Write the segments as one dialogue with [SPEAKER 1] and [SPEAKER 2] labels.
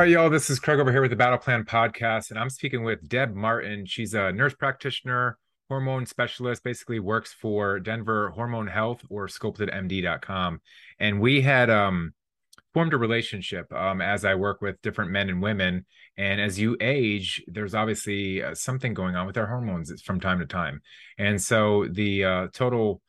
[SPEAKER 1] right, y'all. This is Craig over here with the Battle Plan podcast, and I'm speaking with Deb Martin. She's a nurse practitioner, hormone specialist, basically works for Denver Hormone Health or sculptedmd.com. And we had um, formed a relationship um, as I work with different men and women. And as you age, there's obviously uh, something going on with our hormones from time to time. And so the uh, total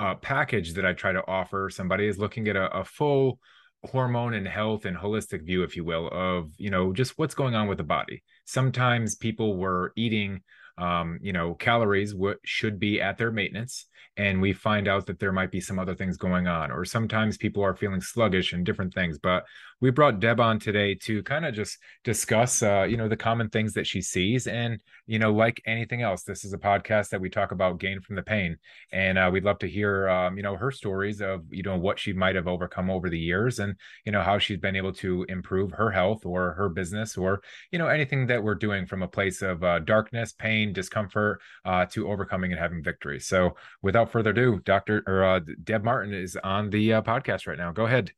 [SPEAKER 1] uh, package that I try to offer somebody is looking at a, a full hormone and health and holistic view if you will of you know just what's going on with the body sometimes people were eating um, you know, calories what should be at their maintenance. And we find out that there might be some other things going on, or sometimes people are feeling sluggish and different things. But we brought Deb on today to kind of just discuss, uh, you know, the common things that she sees. And, you know, like anything else, this is a podcast that we talk about gain from the pain. And uh, we'd love to hear, um, you know, her stories of, you know, what she might have overcome over the years and, you know, how she's been able to improve her health or her business or, you know, anything that we're doing from a place of uh, darkness, pain, discomfort uh, to overcoming and having victory. So, without further ado, Dr. or uh, Deb Martin is on the uh, podcast right now. Go ahead.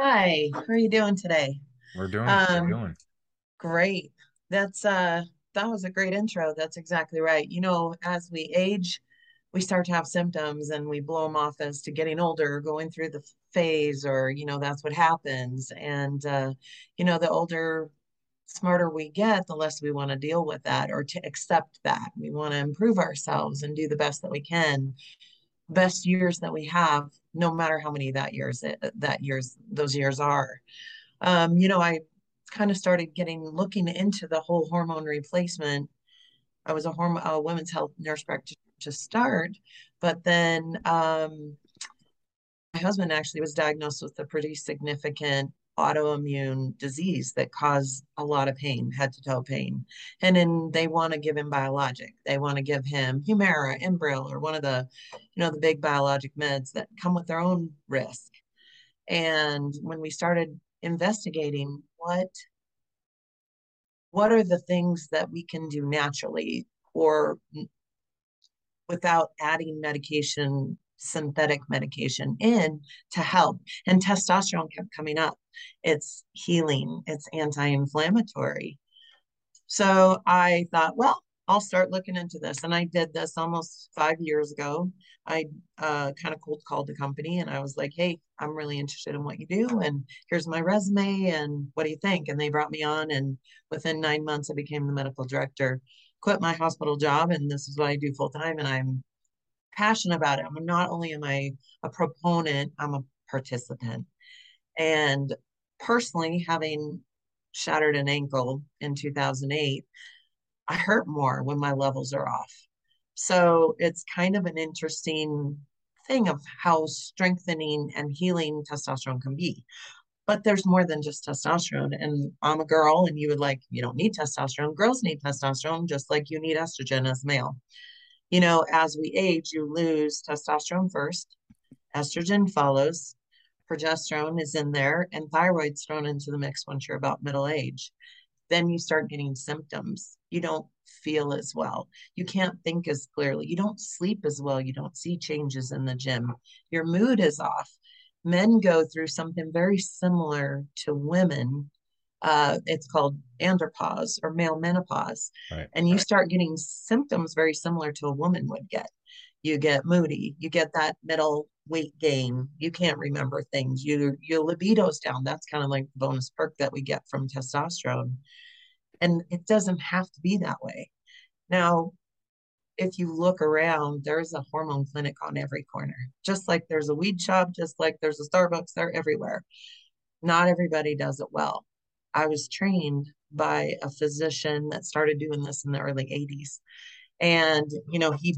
[SPEAKER 2] Hi, how are you doing today?
[SPEAKER 1] We're doing. Um, doing.
[SPEAKER 2] Great. That's uh, that was a great intro. That's exactly right. You know, as we age, we start to have symptoms and we blow them off as to getting older, going through the phase, or you know, that's what happens. And uh, you know, the older smarter we get, the less we want to deal with that or to accept that. We want to improve ourselves and do the best that we can. Best years that we have, no matter how many that years that years those years are. Um, you know, I kind of started getting looking into the whole hormone replacement. I was a hormone a women's health nurse practitioner to start, but then um, my husband actually was diagnosed with a pretty significant autoimmune disease that cause a lot of pain, head to toe pain. And then they want to give him biologic. They want to give him Humira, Enbrel, or one of the, you know, the big biologic meds that come with their own risk. And when we started investigating what what are the things that we can do naturally or mm, without adding medication synthetic medication in to help. And testosterone kept coming up. It's healing, it's anti inflammatory. So I thought, well, I'll start looking into this. And I did this almost five years ago. I uh, kind of cold called the company and I was like, hey, I'm really interested in what you do. And here's my resume. And what do you think? And they brought me on. And within nine months, I became the medical director, quit my hospital job. And this is what I do full time. And I'm passionate about it. I'm not only am I a proponent, I'm a participant. And personally, having shattered an ankle in 2008, I hurt more when my levels are off. So it's kind of an interesting thing of how strengthening and healing testosterone can be. But there's more than just testosterone. And I'm a girl, and you would like, you don't need testosterone. Girls need testosterone just like you need estrogen as male you know, as we age, you lose testosterone first, estrogen follows, progesterone is in there, and thyroid's thrown into the mix once you're about middle age. Then you start getting symptoms. You don't feel as well. You can't think as clearly. You don't sleep as well. You don't see changes in the gym. Your mood is off. Men go through something very similar to women uh, it's called andropause or male menopause. Right. And you start getting symptoms very similar to a woman would get. You get moody, you get that middle weight gain, you can't remember things, you your libido's down. That's kind of like the bonus perk that we get from testosterone. And it doesn't have to be that way. Now, if you look around, there's a hormone clinic on every corner, just like there's a weed shop, just like there's a Starbucks, they're everywhere. Not everybody does it well. I was trained by a physician that started doing this in the early 80s. And, you know, he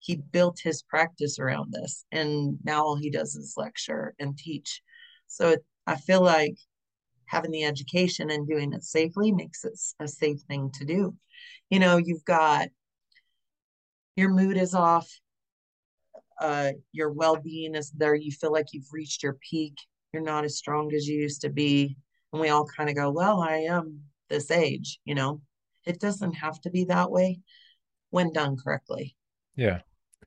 [SPEAKER 2] he built his practice around this and now all he does is lecture and teach. So it, I feel like having the education and doing it safely makes it a safe thing to do. You know, you've got your mood is off, uh, your well being is there. You feel like you've reached your peak. You're not as strong as you used to be and we all kind of go, well, I am this age, you know. It doesn't have to be that way when done correctly.
[SPEAKER 1] Yeah.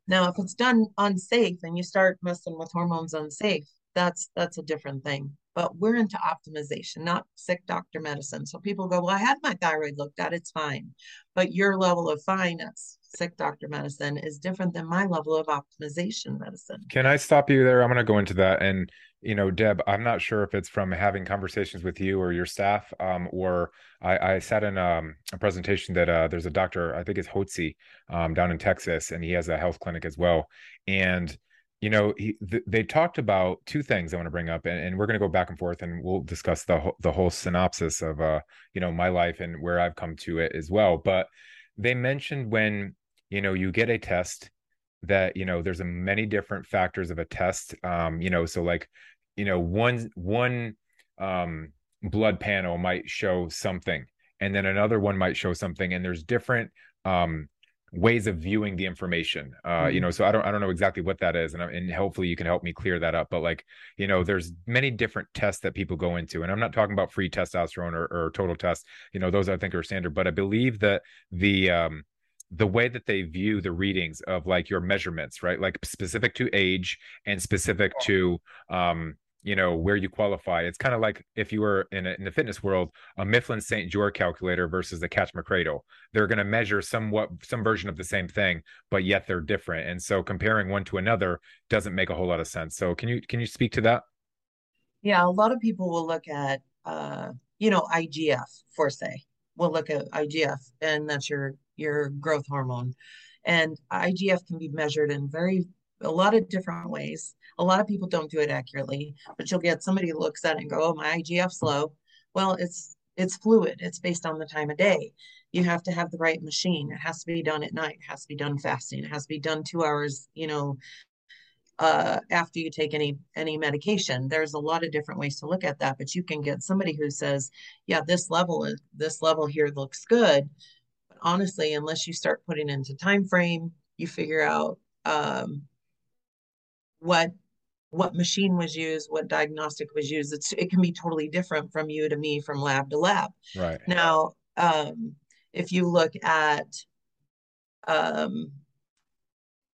[SPEAKER 2] Now, if it's done unsafe and you start messing with hormones unsafe, that's that's a different thing. but we're into optimization, not sick doctor medicine. So people go, Well, I had my thyroid looked at, it's fine. But your level of fine sick doctor medicine is different than my level of optimization medicine.
[SPEAKER 1] Can I stop you there? I'm going to go into that. And, you know, Deb, I'm not sure if it's from having conversations with you or your staff, um, or I, I sat in um, a presentation that uh, there's a doctor, I think it's Hotze um, down in Texas, and he has a health clinic as well. And you know, he, th- they talked about two things I want to bring up, and, and we're going to go back and forth, and we'll discuss the ho- the whole synopsis of, uh, you know, my life and where I've come to it as well. But they mentioned when you know you get a test that you know there's a many different factors of a test, um, you know, so like, you know, one one um blood panel might show something, and then another one might show something, and there's different um ways of viewing the information uh mm-hmm. you know so i don't i don't know exactly what that is and, and hopefully you can help me clear that up but like you know there's many different tests that people go into and i'm not talking about free testosterone or, or total test you know those i think are standard but i believe that the um the way that they view the readings of like your measurements right? Like specific to age and specific to um you know where you qualify. It's kind of like if you were in, a, in the fitness world a mifflin st George calculator versus the Katch-McArdle they're going to measure somewhat some version of the same thing but yet they're different. And so comparing one to another doesn't make a whole lot of sense. So can you can you speak to that?
[SPEAKER 2] Yeah a lot of people will look at uh you know igf for say. We'll look at igf and that's your your growth hormone and igf can be measured in very a lot of different ways. A lot of people don't do it accurately, but you'll get somebody looks at it and go, "Oh, my IGF's low." Well, it's it's fluid. It's based on the time of day. You have to have the right machine. It has to be done at night. It has to be done fasting. It has to be done two hours, you know, uh, after you take any any medication. There's a lot of different ways to look at that, but you can get somebody who says, "Yeah, this level is this level here looks good." Honestly, unless you start putting into time frame, you figure out um, what what machine was used, what diagnostic was used. It's it can be totally different from you to me, from lab to lab.
[SPEAKER 1] Right.
[SPEAKER 2] Now, um, if you look at um,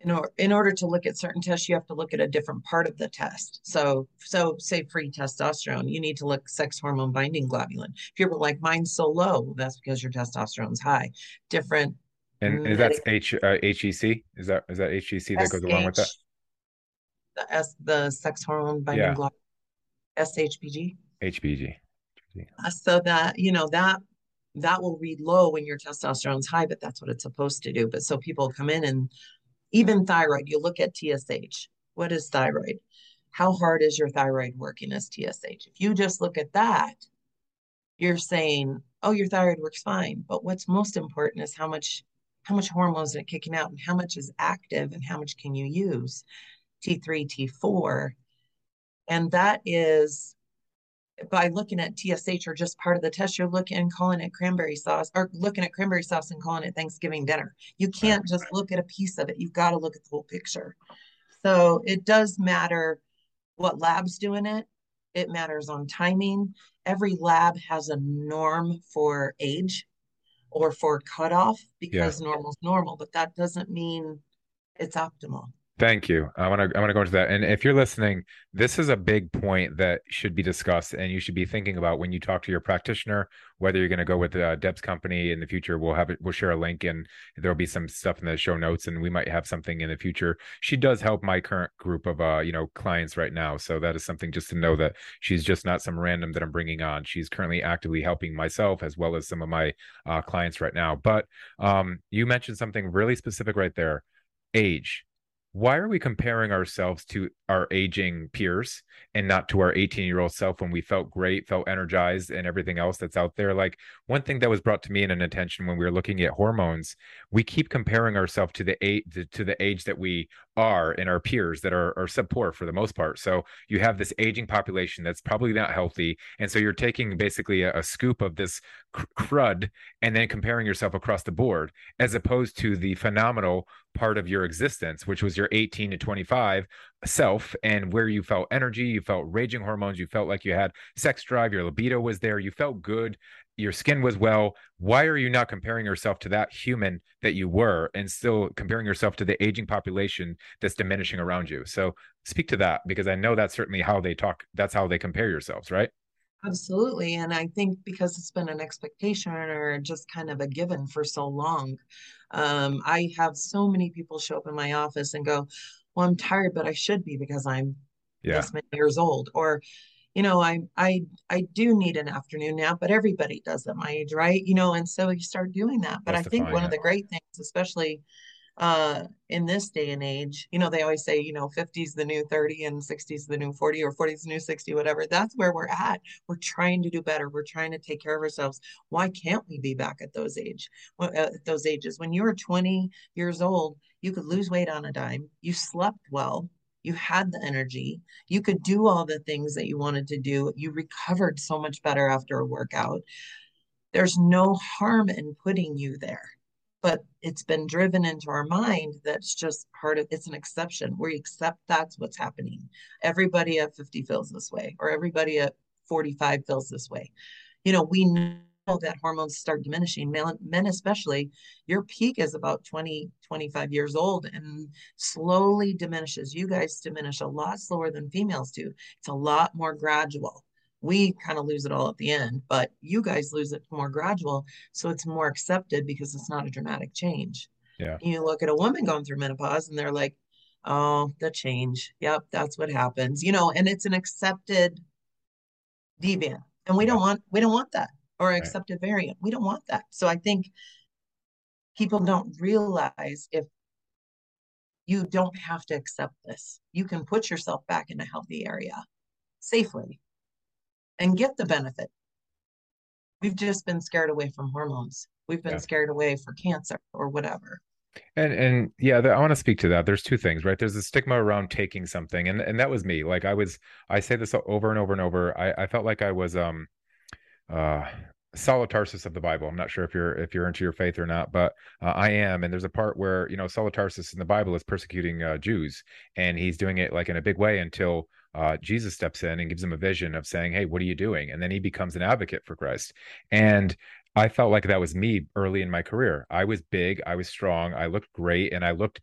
[SPEAKER 2] in, or, in order to look at certain tests, you have to look at a different part of the test. So, so say free testosterone, you need to look sex hormone binding globulin. If you're like mine's so low, that's because your testosterone's high. Different.
[SPEAKER 1] And is that H uh, HEC? Is that is that HEC that goes along with that?
[SPEAKER 2] the S the sex hormone binding yeah. globulin, SHBG.
[SPEAKER 1] HBG.
[SPEAKER 2] Uh, so that you know that that will read low when your testosterone's high, but that's what it's supposed to do. But so people come in and even mm-hmm. thyroid, you look at TSH. What is thyroid? How hard is your thyroid working as TSH? If you just look at that, you're saying, oh, your thyroid works fine. But what's most important is how much how much hormones are kicking out and how much is active and how much can you use. T3, T4. And that is by looking at TSH or just part of the test, you're looking and calling it cranberry sauce or looking at cranberry sauce and calling it Thanksgiving dinner. You can't just look at a piece of it. You've got to look at the whole picture. So it does matter what lab's doing it. It matters on timing. Every lab has a norm for age or for cutoff because yeah. normal's normal, but that doesn't mean it's optimal.
[SPEAKER 1] Thank you. I want to I want to go into that. And if you're listening, this is a big point that should be discussed, and you should be thinking about when you talk to your practitioner. Whether you're going to go with uh, Deb's company in the future, we'll have. We'll share a link, and there'll be some stuff in the show notes, and we might have something in the future. She does help my current group of uh you know clients right now, so that is something just to know that she's just not some random that I'm bringing on. She's currently actively helping myself as well as some of my uh, clients right now. But um, you mentioned something really specific right there, age why are we comparing ourselves to our aging peers and not to our 18 year old self when we felt great felt energized and everything else that's out there. Like one thing that was brought to me in an attention when we were looking at hormones we keep comparing ourselves to the age to the age that we are in our peers that are, are sub poor for the most part. So you have this aging population that's probably not healthy and so you're taking basically a, a scoop of this crud and then comparing yourself across the board as opposed to the phenomenal part of your existence which was your 18 to 25 self and where you felt energy, you felt raging hormones, you felt like you had sex drive, your libido was there, you felt good, your skin was well. Why are you not comparing yourself to that human that you were and still comparing yourself to the aging population that's diminishing around you? So speak to that because I know that's certainly how they talk, that's how they compare yourselves, right?
[SPEAKER 2] Absolutely. And I think because it's been an expectation or just kind of a given for so long, um, I have so many people show up in my office and go, Well, I'm tired, but I should be because I'm yeah. this many years old. Or, you know, I I I do need an afternoon nap, but everybody does at my age, right? You know, and so you start doing that. But That's I think one of the great things, especially uh in this day and age you know they always say you know 50's the new 30 and 60's the new 40 or 40's the new 60 whatever that's where we're at we're trying to do better we're trying to take care of ourselves why can't we be back at those age uh, at those ages when you were 20 years old you could lose weight on a dime. You slept well. You had the energy. You could do all the things that you wanted to do. You recovered so much better after a workout. There's no harm in putting you there but it's been driven into our mind that's just part of it's an exception. We accept that's what's happening. Everybody at 50 feels this way or everybody at 45 feels this way. You know we that hormones start diminishing men, men especially your peak is about 20 25 years old and slowly diminishes you guys diminish a lot slower than females do it's a lot more gradual we kind of lose it all at the end, but you guys lose it more gradual. So it's more accepted because it's not a dramatic change.
[SPEAKER 1] Yeah.
[SPEAKER 2] You look at a woman going through menopause and they're like, oh, the change. Yep, that's what happens. You know, and it's an accepted deviant. And we yeah. don't want we don't want that or right. accepted variant. We don't want that. So I think people don't realize if you don't have to accept this. You can put yourself back in a healthy area safely and get the benefit. We've just been scared away from hormones. We've been yeah. scared away for cancer or whatever.
[SPEAKER 1] And and yeah, I want to speak to that. There's two things, right? There's a stigma around taking something, and and that was me. Like I was, I say this over and over and over. I I felt like I was um, uh, Saul of the Bible. I'm not sure if you're if you're into your faith or not, but uh, I am. And there's a part where you know Tarsus in the Bible is persecuting uh, Jews, and he's doing it like in a big way until uh, Jesus steps in and gives him a vision of saying, Hey, what are you doing? And then he becomes an advocate for Christ. And I felt like that was me early in my career. I was big, I was strong, I looked great, and I looked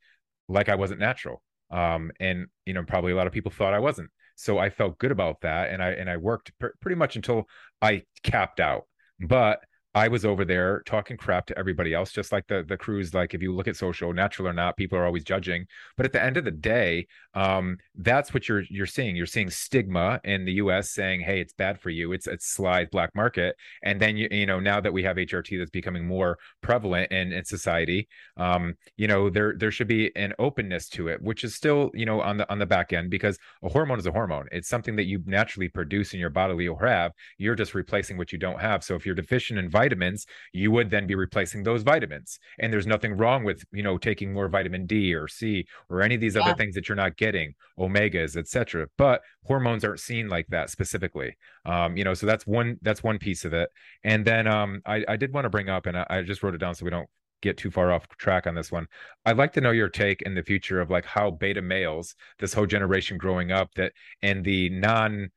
[SPEAKER 1] like I wasn't natural. Um, and you know, probably a lot of people thought I wasn't. So I felt good about that, and I and I worked pr- pretty much until I capped out. But I was over there talking crap to everybody else, just like the the crews. Like if you look at social, natural or not, people are always judging. But at the end of the day, um, that's what you're you're seeing. You're seeing stigma in the U.S. saying, "Hey, it's bad for you. It's it's slide black market." And then you you know now that we have HRT that's becoming more prevalent in in society, um, you know there there should be an openness to it, which is still you know on the on the back end because a hormone is a hormone. It's something that you naturally produce in your body or have. You're just replacing what you don't have. So if you're deficient in vitamins, you would then be replacing those vitamins. And there's nothing wrong with, you know, taking more vitamin D or C or any of these yeah. other things that you're not getting, omegas, etc. But hormones aren't seen like that specifically. Um, you know, so that's one that's one piece of it. And then um I, I did want to bring up, and I, I just wrote it down so we don't get too far off track on this one. I'd like to know your take in the future of like how beta males, this whole generation growing up, that and the non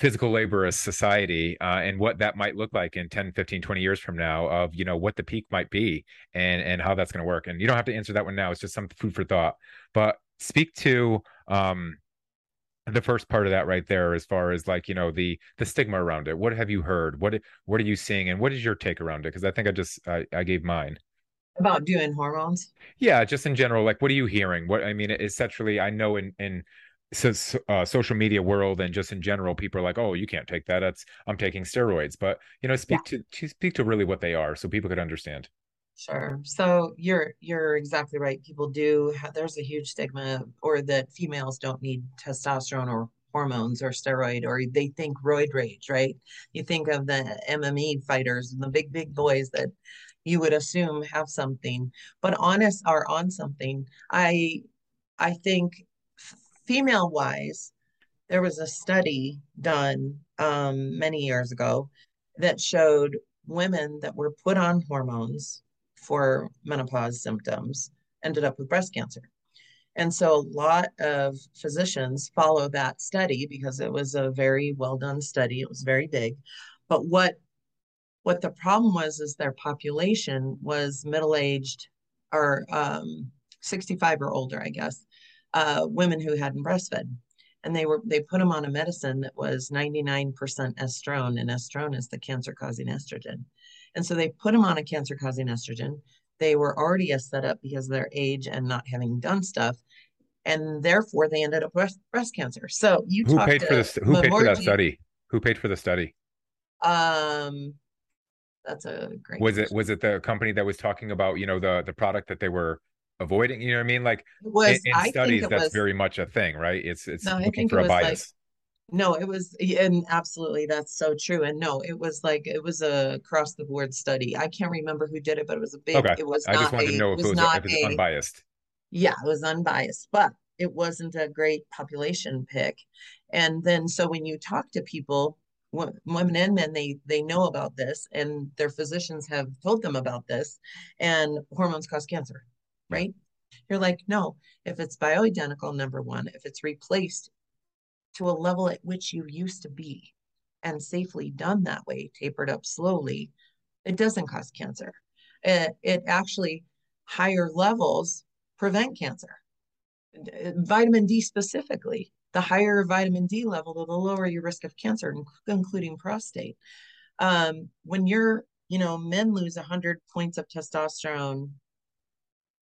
[SPEAKER 1] physical laborist society uh, and what that might look like in 10 15 20 years from now of you know what the peak might be and and how that's going to work. And you don't have to answer that one now it's just some food for thought. But speak to um the first part of that right there as far as like you know the the stigma around it. What have you heard? What what are you seeing? And what is your take around it? Because i think i just I, I gave mine.
[SPEAKER 2] About doing hormones?
[SPEAKER 1] Yeah just in general like what are you hearing? What i mean essentially i know in in so, uh, social media world and just in general, people are like, "Oh, you can't take that. That's I'm taking steroids." But you know, speak yeah. to, to speak to really what they are, so people could understand.
[SPEAKER 2] Sure. So you're you're exactly right. People do. Have, there's a huge stigma, or that females don't need testosterone or hormones or steroid, or they think roid rage. Right? You think of the MMA fighters and the big big boys that you would assume have something, but honest are on something. I I think female wise, there was a study done um, many years ago that showed women that were put on hormones for menopause symptoms ended up with breast cancer. And so a lot of physicians follow that study because it was a very well done study. It was very big. But what what the problem was is their population was middle aged or um, 65 or older, I guess, uh, women who hadn't breastfed. And they were they put them on a medicine that was 99% estrone, and estrone is the cancer causing estrogen. And so they put them on a cancer causing estrogen. They were already a setup because of their age and not having done stuff. And therefore they ended up with breast cancer. So you
[SPEAKER 1] who paid for this who paid for that study? Who paid for the study?
[SPEAKER 2] Um that's a great
[SPEAKER 1] was question. it was it the company that was talking about, you know, the the product that they were avoiding? You know what I mean? Like
[SPEAKER 2] was,
[SPEAKER 1] in, in studies, that's was, very much a thing, right? It's it's
[SPEAKER 2] no,
[SPEAKER 1] looking for a bias. Like,
[SPEAKER 2] no, it was, and absolutely, that's so true. And no, it was like it was a across the board study. I can't remember who did it, but it was a big. Okay. It was. I just wanted a, to know if it was, not it was a,
[SPEAKER 1] unbiased.
[SPEAKER 2] Yeah, it was unbiased, but it wasn't a great population pick. And then, so when you talk to people, women and men, they they know about this, and their physicians have told them about this, and hormones cause cancer, right? You're like, no, if it's bioidentical, number one, if it's replaced to a level at which you used to be and safely done that way, tapered up slowly, it doesn't cause cancer. It, it actually, higher levels prevent cancer. Vitamin D specifically, the higher vitamin D level, the lower your risk of cancer, including prostate. Um, when you're, you know, men lose 100 points of testosterone,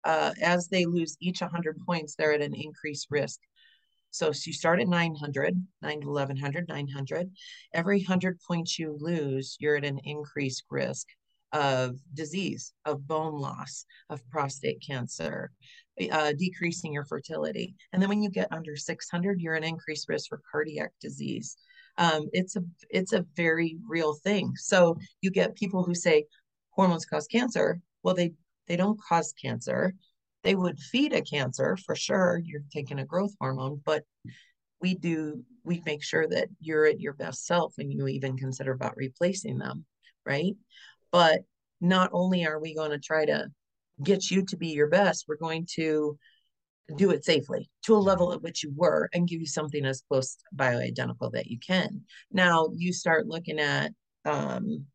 [SPEAKER 2] uh, as they lose each 100 points, they're at an increased risk so, so you start at 900, 9 to 1100, 900. Every 100 points you lose, you're at an increased risk of disease, of bone loss, of prostate cancer, uh, decreasing your fertility. And then when you get under 600, you're an increased risk for cardiac disease. Um, it's a it's a very real thing. So you get people who say hormones cause cancer. Well, they they don't cause cancer they would feed a cancer for sure. You're taking a growth hormone, but we do we make sure that you're at your best self and you even consider about replacing them, right? But not only are we going to try to get you to be your best, we're going to do it safely to a level at which you were and give you something as close bioidentical that you can. Now you start looking at um,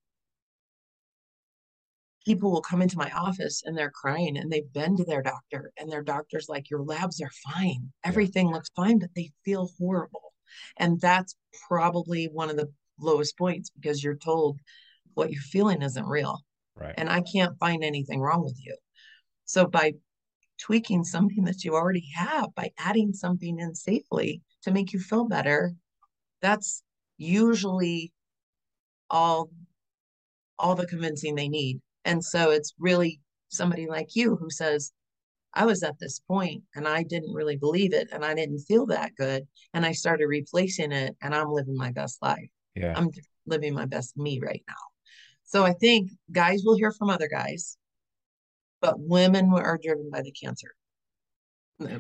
[SPEAKER 2] people will come into my office and they're crying and they've been to their doctor and their doctor's like your labs are fine. Everything looks fine but they feel horrible. And that's probably one of the lowest points because you're told what you're feeling isn't real
[SPEAKER 1] right.
[SPEAKER 2] and i can't find anything wrong with you. So by tweaking something that you already have by adding something in safely to make you feel better that's usually all all the convincing they need and so it's really somebody like you who says, I was at this point and I didn't really believe it and I didn't feel that good. And I started replacing it and I'm living my best life.
[SPEAKER 1] Yeah.
[SPEAKER 2] I'm living my best me right now. So I think guys will hear from other guys, but women are driven by the cancer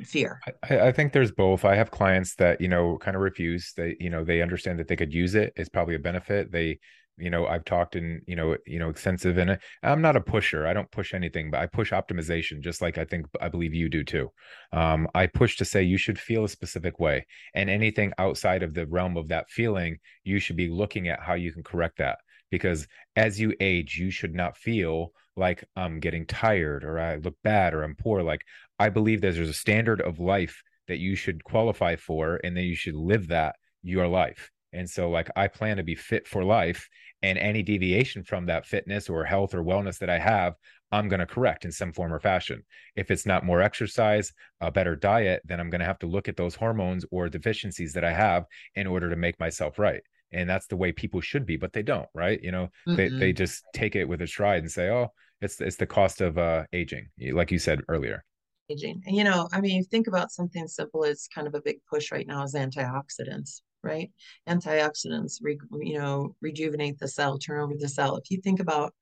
[SPEAKER 2] fear.
[SPEAKER 1] I, I, think there's both. I have clients that, you know, kind of refuse. They, you know, they understand that they could use it. It's probably a benefit. They you know i've talked in you know you know extensive and i'm not a pusher i don't push anything but i push optimization just like i think i believe you do too. Um, i push to say you should feel a specific way and anything outside of the realm of that feeling you should be looking at how you can correct that because as you age you should not feel like i'm getting tired or i look bad or i'm poor like i believe that there's a standard of life that you should qualify for and then you should live that your life and so, like, I plan to be fit for life. And any deviation from that fitness or health or wellness that I have, I'm going to correct in some form or fashion. If it's not more exercise, a better diet, then I'm going to have to look at those hormones or deficiencies that I have in order to make myself right. And that's the way people should be, but they don't, right? You know, mm-hmm. they, they just take it with a stride and say, oh, it's it's the cost of uh, aging, like you said earlier.
[SPEAKER 2] Aging, you know, I mean, think about something simple. It's kind of a big push right now is antioxidants, right? Antioxidants, re, you know, rejuvenate the cell, turn over the cell. If you think about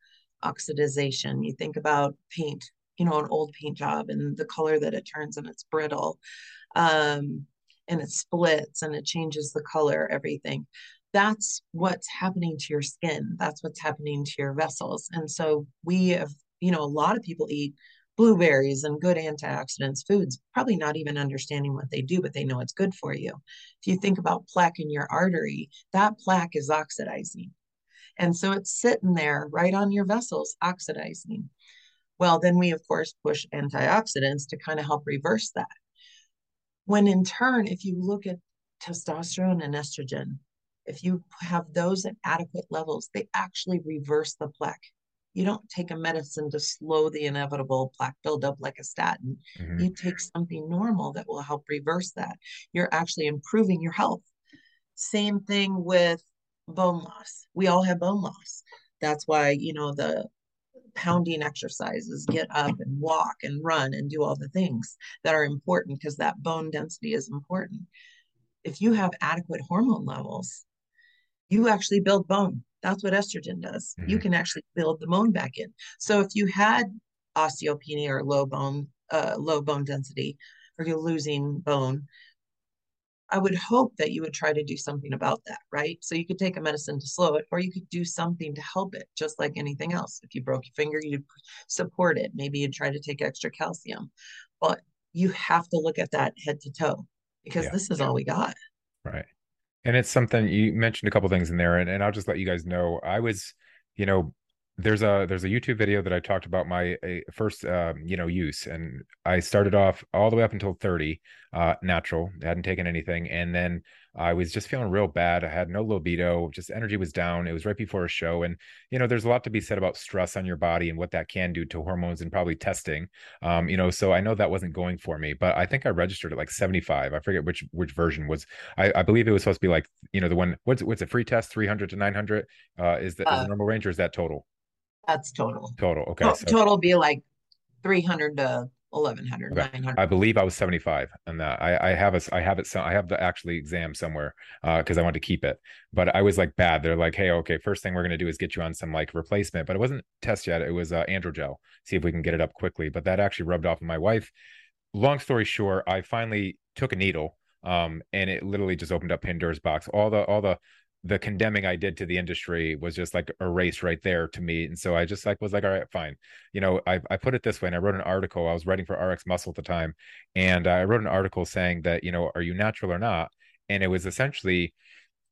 [SPEAKER 2] oxidization, you think about paint, you know, an old paint job and the color that it turns and it's brittle, um, and it splits and it changes the color, everything. That's what's happening to your skin. That's what's happening to your vessels. And so we have, you know, a lot of people eat blueberries and good antioxidants foods, probably not even understanding what they do, but they know it's good for you. If you think about plaque in your artery, that plaque is oxidizing. And so it's sitting there right on your vessels, oxidizing. Well, then we, of course, push antioxidants to kind of help reverse that. When in turn, if you look at testosterone and estrogen, if you have those at adequate levels, they actually reverse the plaque. You don't take a medicine to slow the inevitable plaque buildup like a statin. Mm-hmm. You take something normal that will help reverse that. You're actually improving your health. Same thing with bone loss. We all have bone loss. That's why, you know, the pounding exercises, get up and walk and run and do all the things that are important because that bone density is important. If you have adequate hormone levels, you actually build bone. That's what estrogen does. Mm-hmm. You can actually build the bone back in. So if you had osteopenia or low bone, uh, low bone density, or you're losing bone, I would hope that you would try to do something about that, right? So you could take a medicine to slow it, or you could do something to help it, just like anything else. If you broke your finger, you'd support it. Maybe you'd try to take extra calcium. But you have to look at that head to toe because yeah. this is all we got.
[SPEAKER 1] Right. And it's something you mentioned a couple things in there, and, and I'll just let you guys know. I was, you know, there's a there's a YouTube video that I talked about my first um, you know use, and I started off all the way up until 30, uh, natural, hadn't taken anything, and then I was just feeling real bad. I had no libido, just energy was down. It was right before a show, and you know, there's a lot to be said about stress on your body and what that can do to hormones and probably testing. Um, you know, so I know that wasn't going for me, but I think I registered at like 75. I forget which which version was. I, I believe it was supposed to be like you know the one what's what's a free test 300 to 900 uh, is the, uh, is the normal range or is that total?
[SPEAKER 2] That's total.
[SPEAKER 1] Total. Okay.
[SPEAKER 2] So, total be like 300 to 1100, okay. 900.
[SPEAKER 1] I believe I was 75 and that. I, I have a, I have it. So I have the actually exam somewhere uh, cause I wanted to keep it, but I was like bad. They're like, Hey, okay. First thing we're going to do is get you on some like replacement, but it wasn't test yet. It was uh, androgel. See if we can get it up quickly. But that actually rubbed off on my wife. Long story short, I finally took a needle um, and it literally just opened up Pandora's box. All the, all the, the condemning I did to the industry was just like erased right there to me. And so I just like was like, all right, fine. You know, I, I put it this way and I wrote an article. I was writing for RX Muscle at the time. And I wrote an article saying that, you know, are you natural or not? And it was essentially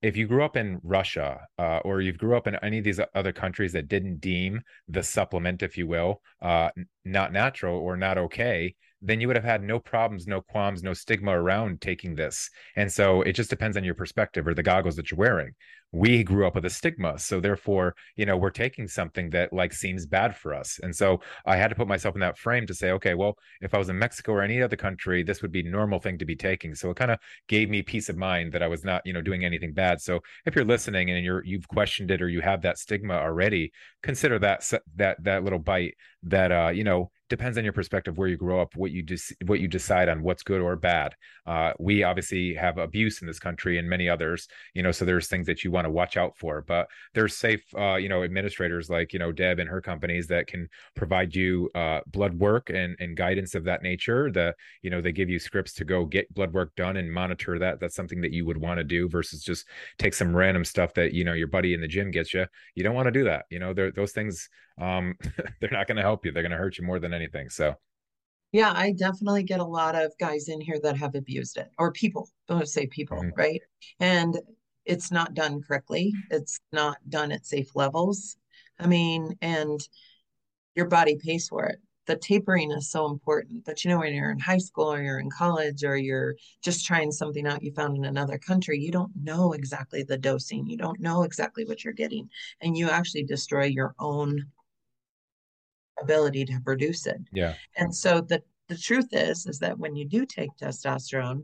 [SPEAKER 1] if you grew up in Russia uh, or you've grew up in any of these other countries that didn't deem the supplement, if you will, uh, not natural or not okay, then you would have had no problems, no qualms, no stigma around taking this. And so it just depends on your perspective or the goggles that you're wearing. We grew up with a stigma. So therefore, you know, we're taking something that like seems bad for us. And so I had to put myself in that frame to say, okay, well, if I was in Mexico or any other country, this would be normal thing to be taking. So it kind of gave me peace of mind that I was not, you know, doing anything bad. So if you're listening and you're you've questioned it or you have that stigma already, consider that that that little bite that uh, you know, depends on your perspective where you grow up what you just what you decide on what's good or bad uh, we obviously have abuse in this country and many others you know so there's things that you want to watch out for but there's safe uh, you know administrators like you know deb and her companies that can provide you uh, blood work and, and guidance of that nature the you know they give you scripts to go get blood work done and monitor that that's something that you would want to do versus just take some random stuff that you know your buddy in the gym gets you you don't want to do that you know those things um, they're not going to help you. They're going to hurt you more than anything. So,
[SPEAKER 2] yeah, I definitely get a lot of guys in here that have abused it, or people. Don't say people, mm-hmm. right? And it's not done correctly. Mm-hmm. It's not done at safe levels. I mean, and your body pays for it. The tapering is so important. But you know, when you're in high school or you're in college or you're just trying something out you found in another country, you don't know exactly the dosing. You don't know exactly what you're getting. And you actually destroy your own ability to produce it.
[SPEAKER 1] Yeah.
[SPEAKER 2] And so the the truth is is that when you do take testosterone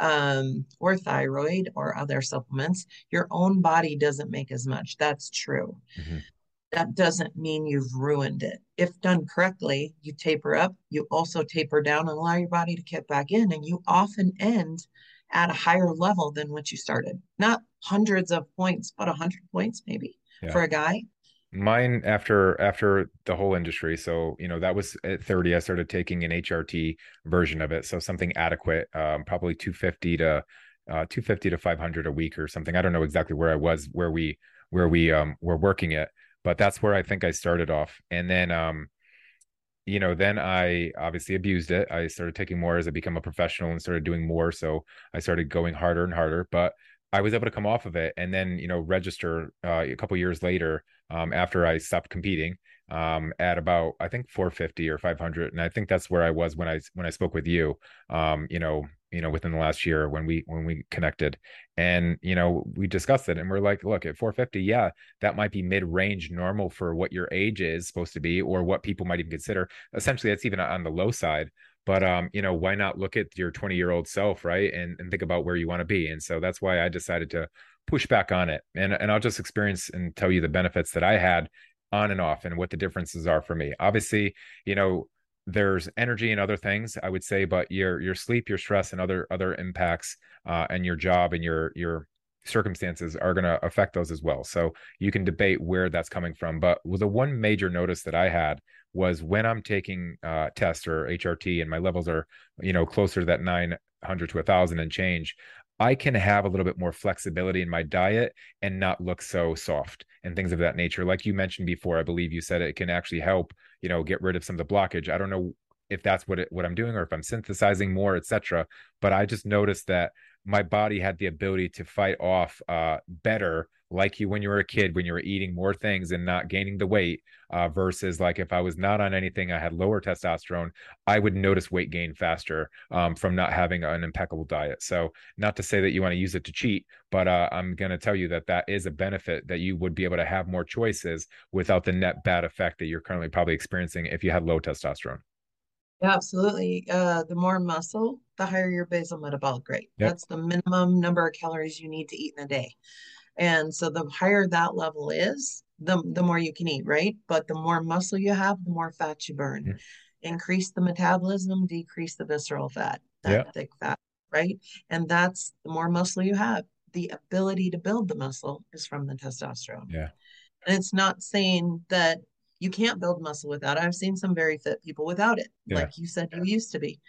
[SPEAKER 2] um, or thyroid or other supplements, your own body doesn't make as much. That's true. Mm-hmm. That doesn't mean you've ruined it. If done correctly, you taper up, you also taper down and allow your body to get back in, and you often end at a higher level than what you started. Not hundreds of points, but a hundred points maybe yeah. for a guy
[SPEAKER 1] mine after after the whole industry so you know that was at 30 i started taking an hrt version of it so something adequate um, probably 250 to uh, 250 to 500 a week or something i don't know exactly where i was where we where we um were working it but that's where i think i started off and then um you know, then I obviously abused it. I started taking more as I become a professional and started doing more. So I started going harder and harder, but I was able to come off of it and then, you know, register uh, a couple years later um, after I stopped competing um, at about I think 450 or 500, and I think that's where I was when I when I spoke with you. Um, you know, you know, within the last year when we when we connected, and you know, we discussed it, and we're like, look, at 450, yeah, that might be mid range normal for what your age is supposed to be, or what people might even consider. Essentially, that's even on the low side but um you know why not look at your 20 year old self right and, and think about where you want to be and so that's why i decided to push back on it and and i'll just experience and tell you the benefits that i had on and off and what the differences are for me obviously you know there's energy and other things i would say but your your sleep your stress and other other impacts uh, and your job and your your circumstances are going to affect those as well. So you can debate where that's coming from. But the one major notice that I had was when I'm taking uh, test or HRT and my levels are, you know, closer to that 900 to a thousand and change, I can have a little bit more flexibility in my diet and not look so soft and things of that nature. Like you mentioned before, I believe you said it can actually help, you know, get rid of some of the blockage. I don't know if that's what it, what I'm doing or if I'm synthesizing more, etc. But I just noticed that my body had the ability to fight off uh, better like you when you were a kid when you were eating more things and not gaining the weight uh, versus like if i was not on anything i had lower testosterone i would notice weight gain faster um, from not having an impeccable diet. So not to say that you want to use it to cheat but uh, i'm going to tell you that that is a benefit that you would be able to have more choices without the net bad effect that you're currently probably experiencing if you had low testosterone
[SPEAKER 2] absolutely. Uh, the more muscle, the higher your basal metabolic rate. Yep. That's the minimum number of calories you need to eat in a day. And so the higher that level is, the, the more you can eat, right? But the more muscle you have, the more fat you burn. Mm-hmm. Increase the metabolism, decrease the visceral fat, that yep. thick fat, right? And that's the more muscle you have. The ability to build the muscle is from the testosterone.
[SPEAKER 1] Yeah.
[SPEAKER 2] And it's not saying that you can't build muscle without it. I've seen some very fit people without it, yeah. like you said you used to be.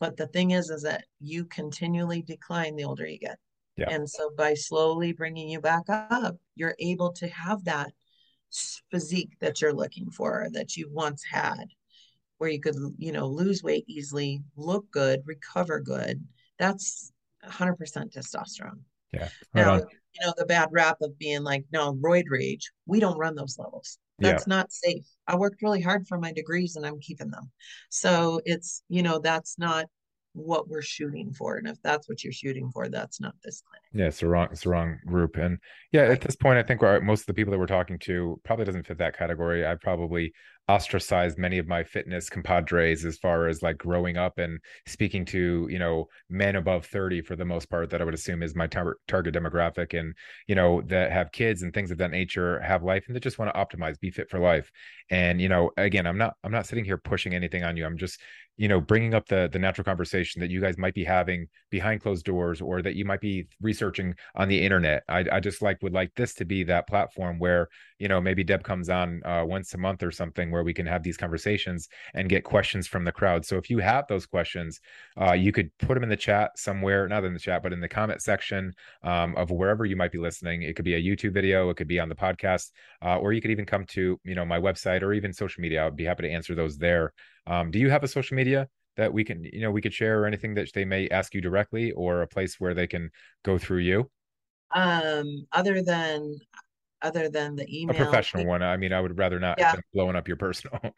[SPEAKER 2] But the thing is, is that you continually decline the older you get.
[SPEAKER 1] Yeah.
[SPEAKER 2] And so by slowly bringing you back up, you're able to have that physique that you're looking for that you once had, where you could, you know, lose weight easily, look good, recover good. That's 100% testosterone.
[SPEAKER 1] Yeah.
[SPEAKER 2] Now, you know, the bad rap of being like, no, roid rage, we don't run those levels. That's yeah. not safe. I worked really hard for my degrees and I'm keeping them. So it's, you know, that's not what we're shooting for. And if that's what you're shooting for, that's not this clinic.
[SPEAKER 1] Yeah, it's the wrong, it's the wrong group. And yeah, right. at this point, I think most of the people that we're talking to probably doesn't fit that category. I probably ostracized many of my fitness compadres as far as like growing up and speaking to you know men above 30 for the most part that i would assume is my tar- target demographic and you know that have kids and things of that nature have life and that just want to optimize be fit for life. And you know again i'm not i'm not sitting here pushing anything on you. I'm just you know bringing up the the natural conversation that you guys might be having behind closed doors or that you might be researching on the internet. I, I just like would like this to be that platform where you know maybe deb comes on uh, once a month or something where we can have these conversations and get questions from the crowd. So if you have those questions uh, you could put them in the chat somewhere not in the chat but in the comment section um, of wherever you might be listening. It could be a youtube video it could be on the podcast uh, or you could even come to you know my website or even social media. I'd be happy to answer those there. Um, do you have a social media that we can, you know, we could share or anything that they may ask you directly or a place where they can go through you?
[SPEAKER 2] Um, other than other than the email,
[SPEAKER 1] a professional one. I mean, I would rather not yeah. blowing up your personal.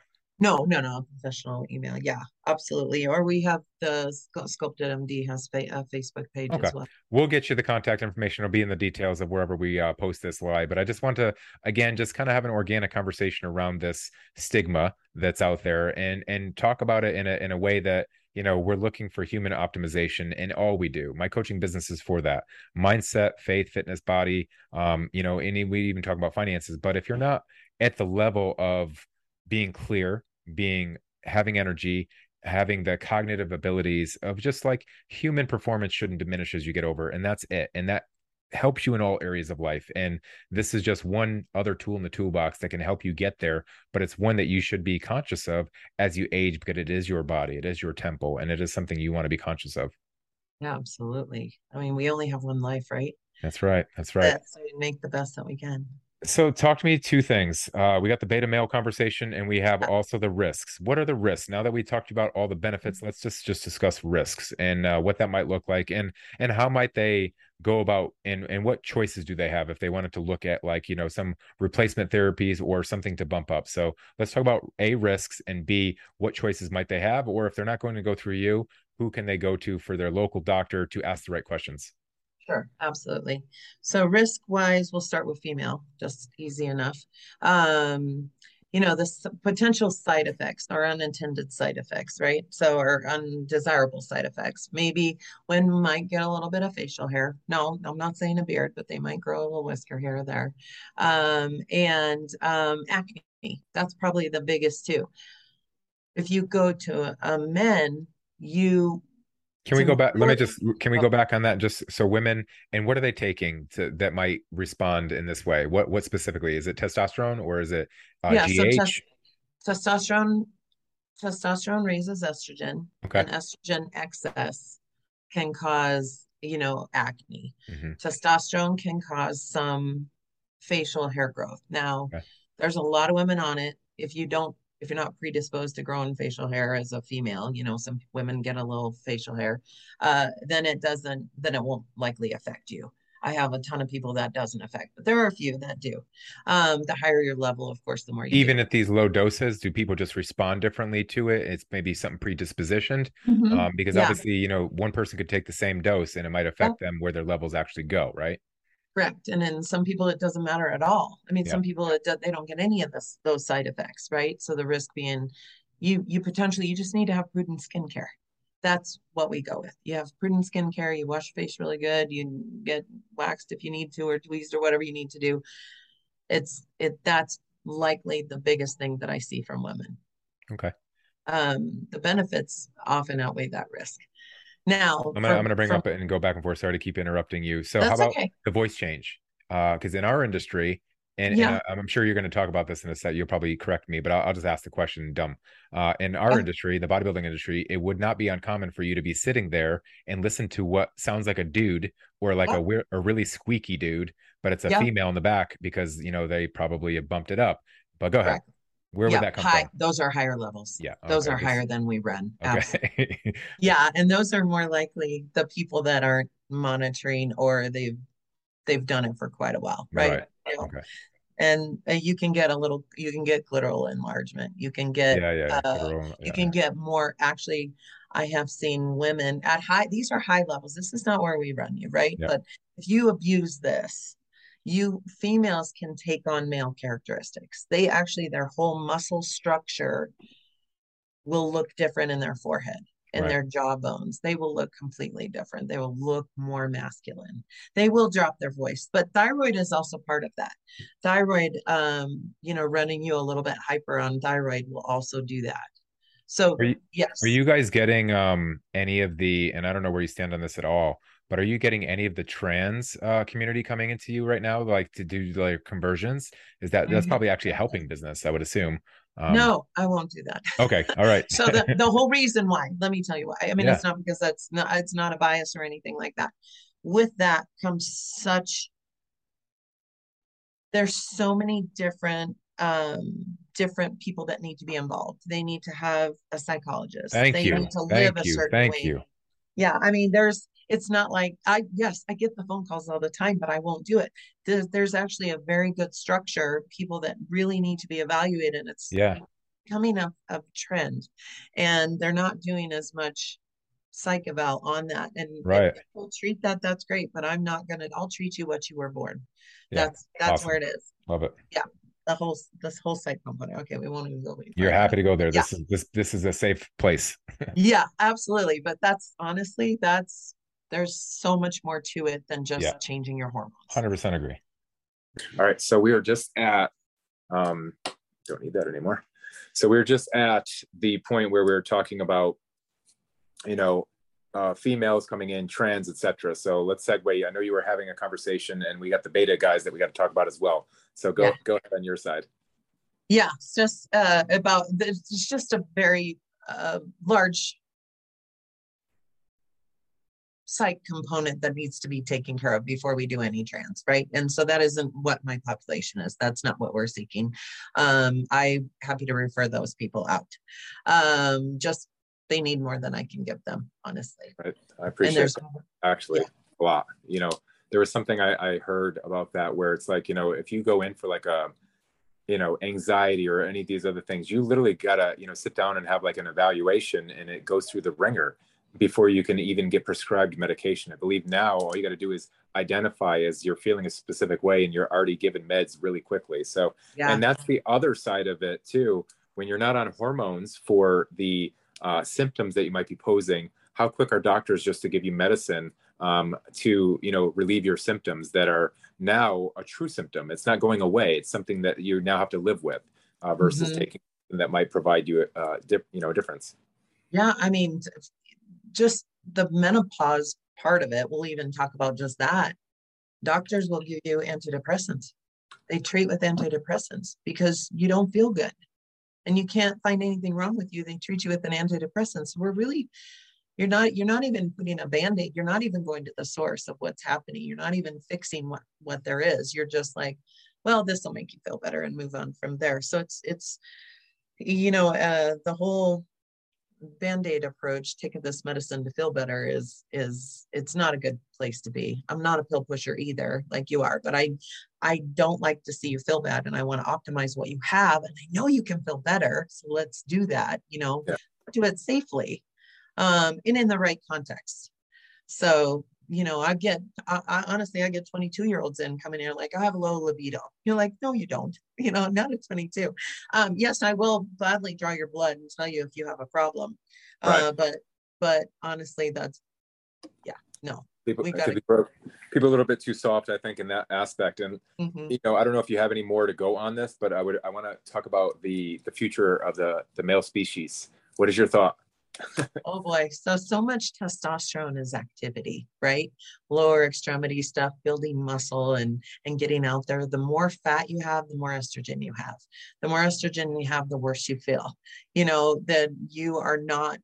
[SPEAKER 2] No, no, no, professional email. Yeah, absolutely. Or we have the Sculpted MD has a Facebook page okay. as well.
[SPEAKER 1] We'll get you the contact information. It'll be in the details of wherever we uh, post this live. But I just want to again just kind of have an organic conversation around this stigma that's out there and and talk about it in a in a way that you know we're looking for human optimization in all we do. My coaching business is for that. Mindset faith fitness body um you know and we even talk about finances but if you're not at the level of being clear being having energy having the cognitive abilities of just like human performance shouldn't diminish as you get over and that's it and that helps you in all areas of life and this is just one other tool in the toolbox that can help you get there but it's one that you should be conscious of as you age because it is your body it is your temple and it is something you want to be conscious of.
[SPEAKER 2] Yeah absolutely. I mean we only have one life right?
[SPEAKER 1] That's right that's right.
[SPEAKER 2] So we make the best that we can
[SPEAKER 1] So talk to me two things. Uh, we got the beta male conversation and we have also the risks. What are the risks? Now that we talked about all the benefits, let's just just discuss risks and uh, what that might look like and and how might they go about and and what choices do they have if they wanted to look at like, you know, some replacement therapies or something to bump up. So let's talk about A risks and B what choices might they have or if they're not going to go through you, who can they go to for their local doctor to ask the right questions?
[SPEAKER 2] Sure, absolutely. So risk wise, we'll start with female, just easy enough. Um, you know, the potential side effects or unintended side effects, right? So, or undesirable side effects. Maybe women might get a little bit of facial hair. No, I'm not saying a beard, but they might grow a little whisker here or there. Um, and um, acne, that's probably the biggest too. If you go to a men, you
[SPEAKER 1] can we go back? Let me just. Can we go back on that? Just so women and what are they taking to that might respond in this way? What what specifically is it? Testosterone or is it uh, yeah, GH?
[SPEAKER 2] So testosterone. Testosterone raises estrogen, okay. and estrogen excess can cause you know acne. Mm-hmm. Testosterone can cause some facial hair growth. Now, okay. there's a lot of women on it. If you don't if you're not predisposed to growing facial hair as a female, you know, some women get a little facial hair, uh, then it doesn't, then it won't likely affect you. I have a ton of people that doesn't affect, but there are a few that do. Um, the higher your level, of course, the more you
[SPEAKER 1] even do. at these low doses, do people just respond differently to it? It's maybe something predispositioned, mm-hmm. um, because yeah. obviously, you know, one person could take the same dose and it might affect them where their levels actually go, right?
[SPEAKER 2] Correct. And then some people it doesn't matter at all. I mean, yeah. some people it do, they don't get any of this those side effects, right? So the risk being you you potentially you just need to have prudent skincare. That's what we go with. You have prudent skincare, you wash your face really good, you get waxed if you need to or tweezed or whatever you need to do. It's it that's likely the biggest thing that I see from women.
[SPEAKER 1] Okay.
[SPEAKER 2] Um, the benefits often outweigh that risk. Now,
[SPEAKER 1] I'm gonna, for, I'm gonna bring for, up and go back and forth. Sorry to keep interrupting you. So, how about okay. the voice change? Because uh, in our industry, and, yeah. and, I'm sure you're going to talk about this in a set. You'll probably correct me, but I'll, I'll just ask the question dumb. Uh, in our industry, the bodybuilding industry, it would not be uncommon for you to be sitting there and listen to what sounds like a dude or like oh. a, a really squeaky dude, but it's a yeah. female in the back because you know they probably have bumped it up. But go ahead. Where would that come
[SPEAKER 2] high,
[SPEAKER 1] from?
[SPEAKER 2] Those are higher levels.
[SPEAKER 1] Yeah.
[SPEAKER 2] Those are higher than we run. Okay. yeah. And those are more likely the people that aren't monitoring or they've they've done it for quite a while. Right. right. You know? Okay. And uh, you can get a little you can get clitoral enlargement. You can get yeah, yeah, uh, clitoral, yeah. you can get more actually I have seen women at high these are high levels. This is not where we run you, right? Yeah. But if you abuse this, you females can take on male characteristics. They actually, their whole muscle structure will look different in their forehead and right. their jaw bones. They will look completely different. They will look more masculine. They will drop their voice, but thyroid is also part of that. Thyroid, um, you know, running you a little bit hyper on thyroid will also do that. So
[SPEAKER 1] are you,
[SPEAKER 2] yes.
[SPEAKER 1] Are you guys getting um any of the and I don't know where you stand on this at all, but are you getting any of the trans uh, community coming into you right now, like to do like conversions? Is that that's mm-hmm. probably actually a helping business? I would assume.
[SPEAKER 2] Um, no, I won't do that.
[SPEAKER 1] Okay, all right.
[SPEAKER 2] so the the whole reason why, let me tell you why. I mean, yeah. it's not because that's not it's not a bias or anything like that. With that comes such. There's so many different um different people that need to be involved. They need to have a psychologist.
[SPEAKER 1] Thank
[SPEAKER 2] they
[SPEAKER 1] you.
[SPEAKER 2] need to
[SPEAKER 1] Thank live a certain Thank way. you.
[SPEAKER 2] Yeah, I mean, there's it's not like I yes, I get the phone calls all the time, but I won't do it. There's, there's actually a very good structure, people that really need to be evaluated. It's
[SPEAKER 1] yeah
[SPEAKER 2] coming up a trend, and they're not doing as much psych eval on that. And
[SPEAKER 1] right,
[SPEAKER 2] we'll treat that. That's great, but I'm not gonna. I'll treat you what you were born. Yeah, that's that's awesome. where it is.
[SPEAKER 1] Love it.
[SPEAKER 2] Yeah the whole this whole site component. Okay, we won't even go.
[SPEAKER 1] You're happy to go there. Yeah. This is this this is a safe place.
[SPEAKER 2] yeah, absolutely. But that's honestly that's there's so much more to it than just yeah. changing your hormones.
[SPEAKER 1] Hundred percent agree.
[SPEAKER 3] All right, so we are just at um don't need that anymore. So we are just at the point where we are talking about you know uh, females coming in, trans, etc. So let's segue. I know you were having a conversation, and we got the beta guys that we got to talk about as well. So go yeah. go ahead on your side.
[SPEAKER 2] Yeah, it's just uh, about it's just a very uh, large psych component that needs to be taken care of before we do any trans, right? And so that isn't what my population is. That's not what we're seeking. Um, I'm happy to refer those people out. Um, just they need more than I can give them, honestly.
[SPEAKER 1] Right. I appreciate actually yeah. a lot. You know, there was something I, I heard about that where it's like, you know, if you go in for like a you know anxiety or any of these other things you literally gotta you know sit down and have like an evaluation and it goes through the ringer before you can even get prescribed medication. I believe now all you got to do is identify as you're feeling a specific way and you're already given meds really quickly. So yeah. and that's the other side of it too. When you're not on hormones for the uh, symptoms that you might be posing how quick are doctors just to give you medicine um, to you know relieve your symptoms that are now a true symptom? It's not going away. It's something that you now have to live with uh, versus mm-hmm. taking that might provide you a uh, dip, you know a difference.
[SPEAKER 2] Yeah i mean just the menopause part of it we'll even talk about just that. Doctors will give you antidepressants. They treat with antidepressants because you don't feel good and you can't find anything wrong with you. They treat you with an antidepressant. So we're really you're not you're not even putting a band-aid. You're not even going to the source of what's happening. You're not even fixing what what there is. You're just like well this will make you feel better and move on from there. So it's it's you know uh, the whole band-aid approach taking this medicine to feel better is is it's not a good place to be i'm not a pill pusher either like you are but i i don't like to see you feel bad and i want to optimize what you have and i know you can feel better so let's do that you know yeah. do it safely um, and in the right context. So, you know, I get, I, I, honestly, I get 22 year olds in coming in like, I have a low libido. You're like, no, you don't. You know, not at 22. Um, yes, I will gladly draw your blood and tell you if you have a problem. Right. Uh, but, but honestly, that's, yeah, no.
[SPEAKER 1] People, gotta, people a little bit too soft, I think, in that aspect. And mm-hmm. you know, I don't know if you have any more to go on this, but I would, I want to talk about the the future of the the male species. What is your thought?
[SPEAKER 2] Oh boy. So, so much testosterone is activity, right? Lower extremity stuff, building muscle and, and getting out there. The more fat you have, the more estrogen you have. The more estrogen you have, the worse you feel. You know, that you are not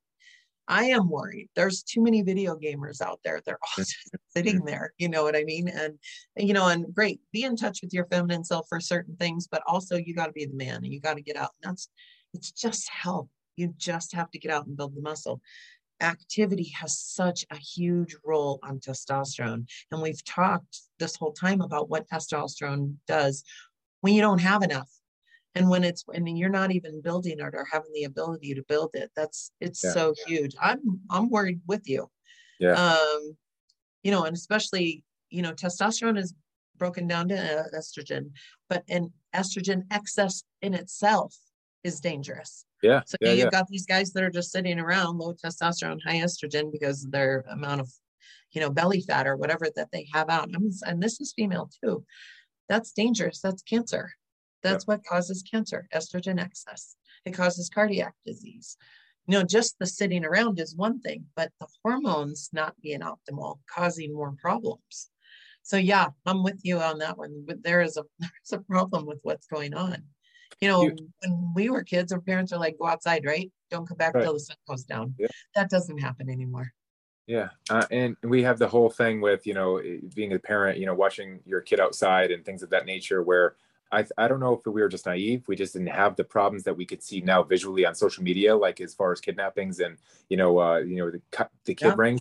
[SPEAKER 2] I am worried. There's too many video gamers out there. They're all just sitting there. You know what I mean? And you know, and great, be in touch with your feminine self for certain things, but also you got to be the man and you got to get out. And that's it's just health. You just have to get out and build the muscle. Activity has such a huge role on testosterone. And we've talked this whole time about what testosterone does when you don't have enough. And when it's when you're not even building it or having the ability to build it, that's it's yeah. so huge. I'm I'm worried with you.
[SPEAKER 1] Yeah.
[SPEAKER 2] Um, you know, and especially, you know, testosterone is broken down to estrogen, but an estrogen excess in itself is dangerous.
[SPEAKER 1] Yeah.
[SPEAKER 2] So
[SPEAKER 1] yeah,
[SPEAKER 2] you've
[SPEAKER 1] yeah.
[SPEAKER 2] got these guys that are just sitting around low testosterone, high estrogen because of their amount of, you know, belly fat or whatever that they have out. and this is female too. That's dangerous. That's cancer. That's yeah. what causes cancer, estrogen excess. It causes cardiac disease. You know, just the sitting around is one thing, but the hormones not being optimal, causing more problems. So yeah, I'm with you on that one. But there is a there's a problem with what's going on. You know, you, when we were kids, our parents are like, go outside, right? Don't come back right. till the sun goes down. Yeah. That doesn't happen anymore.
[SPEAKER 1] Yeah. Uh, and we have the whole thing with, you know, being a parent, you know, watching your kid outside and things of that nature where I, I don't know if we were just naive. We just didn't have the problems that we could see now visually on social media, like as far as kidnappings and, you know, uh, you know, the, the kid yeah. ring.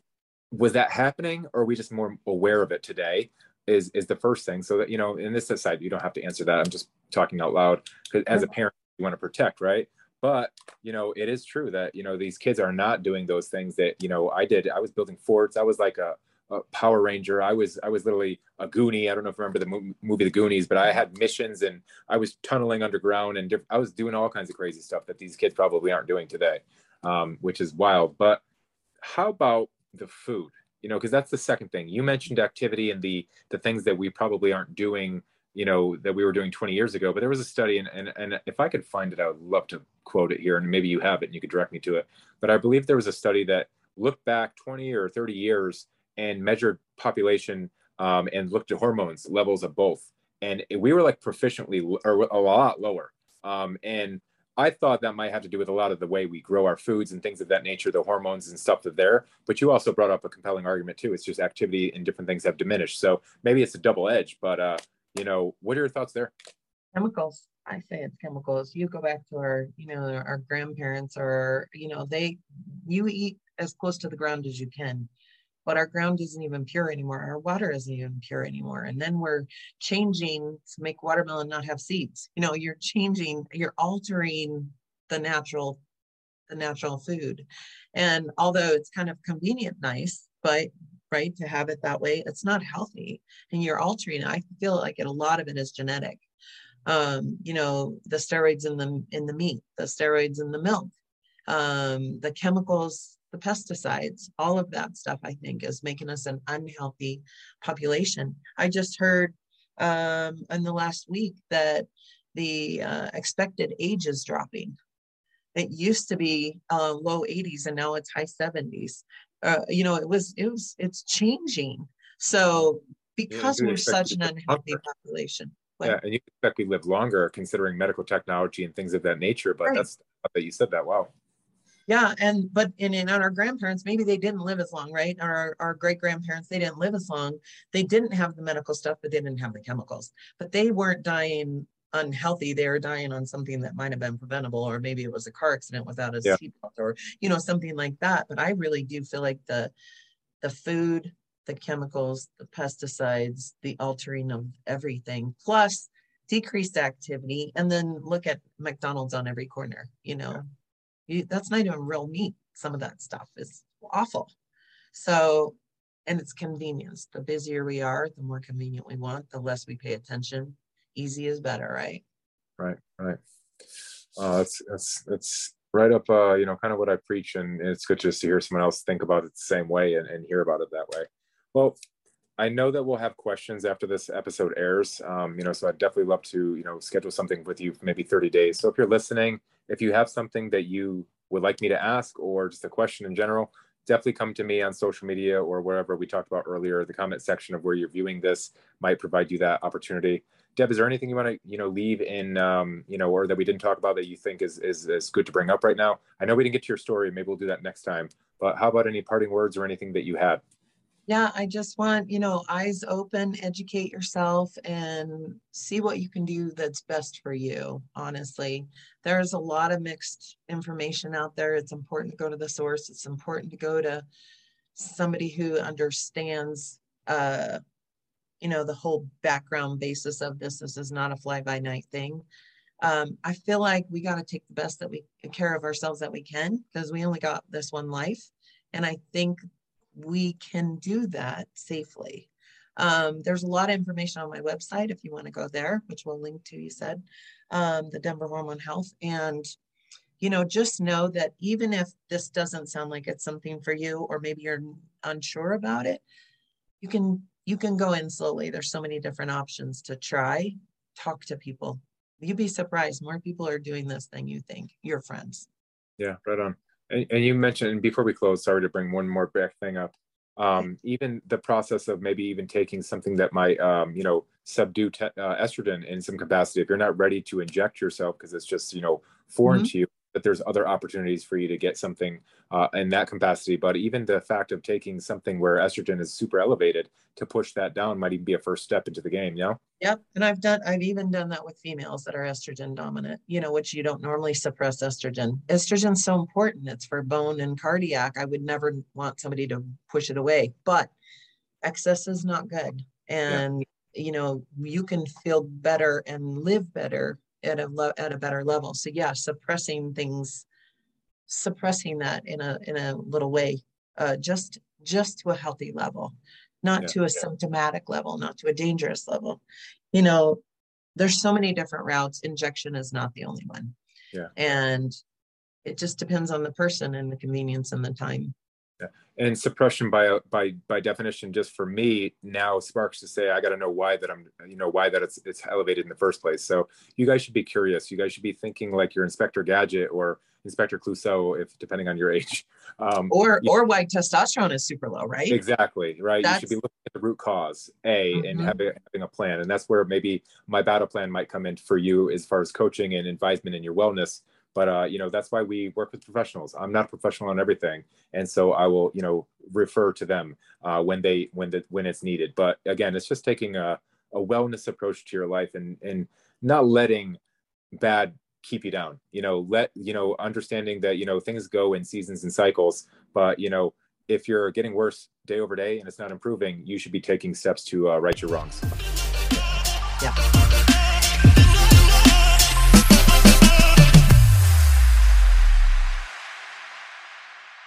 [SPEAKER 1] Was that happening or are we just more aware of it today? is is the first thing. So that you know, in this side, you don't have to answer that. I'm just talking out loud because as a parent, you want to protect, right? But you know, it is true that you know these kids are not doing those things that you know I did. I was building forts. I was like a, a Power Ranger. I was I was literally a Goonie. I don't know if you remember the movie The Goonies, but I had missions and I was tunneling underground and diff- I was doing all kinds of crazy stuff that these kids probably aren't doing today, um, which is wild. But how about the food? you know because that's the second thing you mentioned activity and the the things that we probably aren't doing you know that we were doing 20 years ago but there was a study and, and and if i could find it i would love to quote it here and maybe you have it and you could direct me to it but i believe there was a study that looked back 20 or 30 years and measured population um, and looked at hormones levels of both and we were like proficiently or a lot lower um, and I thought that might have to do with a lot of the way we grow our foods and things of that nature, the hormones and stuff that there. But you also brought up a compelling argument too. It's just activity and different things have diminished. So maybe it's a double edge. But uh, you know, what are your thoughts there?
[SPEAKER 2] Chemicals. I say it's chemicals. You go back to our, you know, our grandparents or, you know, they, you eat as close to the ground as you can but our ground isn't even pure anymore. Our water isn't even pure anymore. And then we're changing to make watermelon not have seeds. You know, you're changing, you're altering the natural, the natural food. And although it's kind of convenient, nice, but right to have it that way, it's not healthy. And you're altering it. I feel like it, a lot of it is genetic. Um, you know, the steroids in the in the meat, the steroids in the milk, um, the chemicals the pesticides, all of that stuff, I think, is making us an unhealthy population. I just heard um, in the last week that the uh, expected age is dropping. It used to be uh, low 80s and now it's high 70s. Uh, you know, it was, it was, it's changing. So because yeah, we're such an unhealthy longer. population.
[SPEAKER 1] yeah, and you expect we live longer considering medical technology and things of that nature, but right. that's that you said that. Wow
[SPEAKER 2] yeah and but in, in our grandparents maybe they didn't live as long right our, our great grandparents they didn't live as long they didn't have the medical stuff but they didn't have the chemicals but they weren't dying unhealthy they were dying on something that might have been preventable or maybe it was a car accident without a yeah. seatbelt or you know something like that but i really do feel like the the food the chemicals the pesticides the altering of everything plus decreased activity and then look at mcdonald's on every corner you know yeah you, that's not even real meat. Some of that stuff is awful. So, and it's convenience. The busier we are, the more convenient we want, the less we pay attention. Easy is better, right?
[SPEAKER 1] Right, right. Uh, that's that's that's right up, uh, you know, kind of what I preach, and it's good just to hear someone else think about it the same way and, and hear about it that way. Well, I know that we'll have questions after this episode airs. Um, you know, so I'd definitely love to, you know, schedule something with you for maybe 30 days. So if you're listening if you have something that you would like me to ask or just a question in general, definitely come to me on social media or wherever we talked about earlier. The comment section of where you're viewing this might provide you that opportunity. Deb, is there anything you want to you know leave in um, you know or that we didn't talk about that you think is, is is good to bring up right now? I know we didn't get to your story. Maybe we'll do that next time. But how about any parting words or anything that you had?
[SPEAKER 2] yeah i just want you know eyes open educate yourself and see what you can do that's best for you honestly there's a lot of mixed information out there it's important to go to the source it's important to go to somebody who understands uh you know the whole background basis of this this is not a fly by night thing um, i feel like we got to take the best that we care of ourselves that we can because we only got this one life and i think we can do that safely. Um, there's a lot of information on my website if you want to go there, which we'll link to, you said, um, the Denver Hormone Health. And, you know, just know that even if this doesn't sound like it's something for you, or maybe you're unsure about it, you can you can go in slowly. There's so many different options to try. Talk to people. You'd be surprised. More people are doing this than you think. Your friends.
[SPEAKER 1] Yeah, right on. And, and you mentioned before we close, sorry to bring one more back thing up. Um, even the process of maybe even taking something that might, um, you know, subdue te- uh, estrogen in some capacity. If you're not ready to inject yourself because it's just, you know, foreign mm-hmm. to you, that there's other opportunities for you to get something uh, in that capacity. But even the fact of taking something where estrogen is super elevated to push that down might even be a first step into the game. You know?
[SPEAKER 2] Yep. And I've done, I've even done that with females that are estrogen dominant, you know, which you don't normally suppress estrogen. Estrogen's so important. It's for bone and cardiac. I would never want somebody to push it away, but excess is not good. And, yeah. you know, you can feel better and live better at a lo- at a better level. So yeah, suppressing things, suppressing that in a in a little way, uh, just just to a healthy level, not yeah, to a yeah. symptomatic level, not to a dangerous level. You know, there's so many different routes. Injection is not the only one.
[SPEAKER 1] Yeah.
[SPEAKER 2] And it just depends on the person and the convenience and the time.
[SPEAKER 1] Yeah. And suppression by by by definition, just for me now sparks to say I got to know why that I'm you know why that it's it's elevated in the first place. So you guys should be curious. You guys should be thinking like your Inspector Gadget or Inspector Clouseau, if depending on your age.
[SPEAKER 2] Um, or or know, why testosterone is super low, right?
[SPEAKER 1] Exactly, right. That's, you should be looking at the root cause, A, mm-hmm. and having, having a plan. And that's where maybe my battle plan might come in for you as far as coaching and advisement and your wellness but uh, you know that's why we work with professionals. I'm not a professional on everything and so i will you know refer to them uh, when they when the when it's needed. But again it's just taking a, a wellness approach to your life and and not letting bad keep you down. You know let you know understanding that you know things go in seasons and cycles but you know if you're getting worse day over day and it's not improving you should be taking steps to uh, right your wrongs.
[SPEAKER 2] Yeah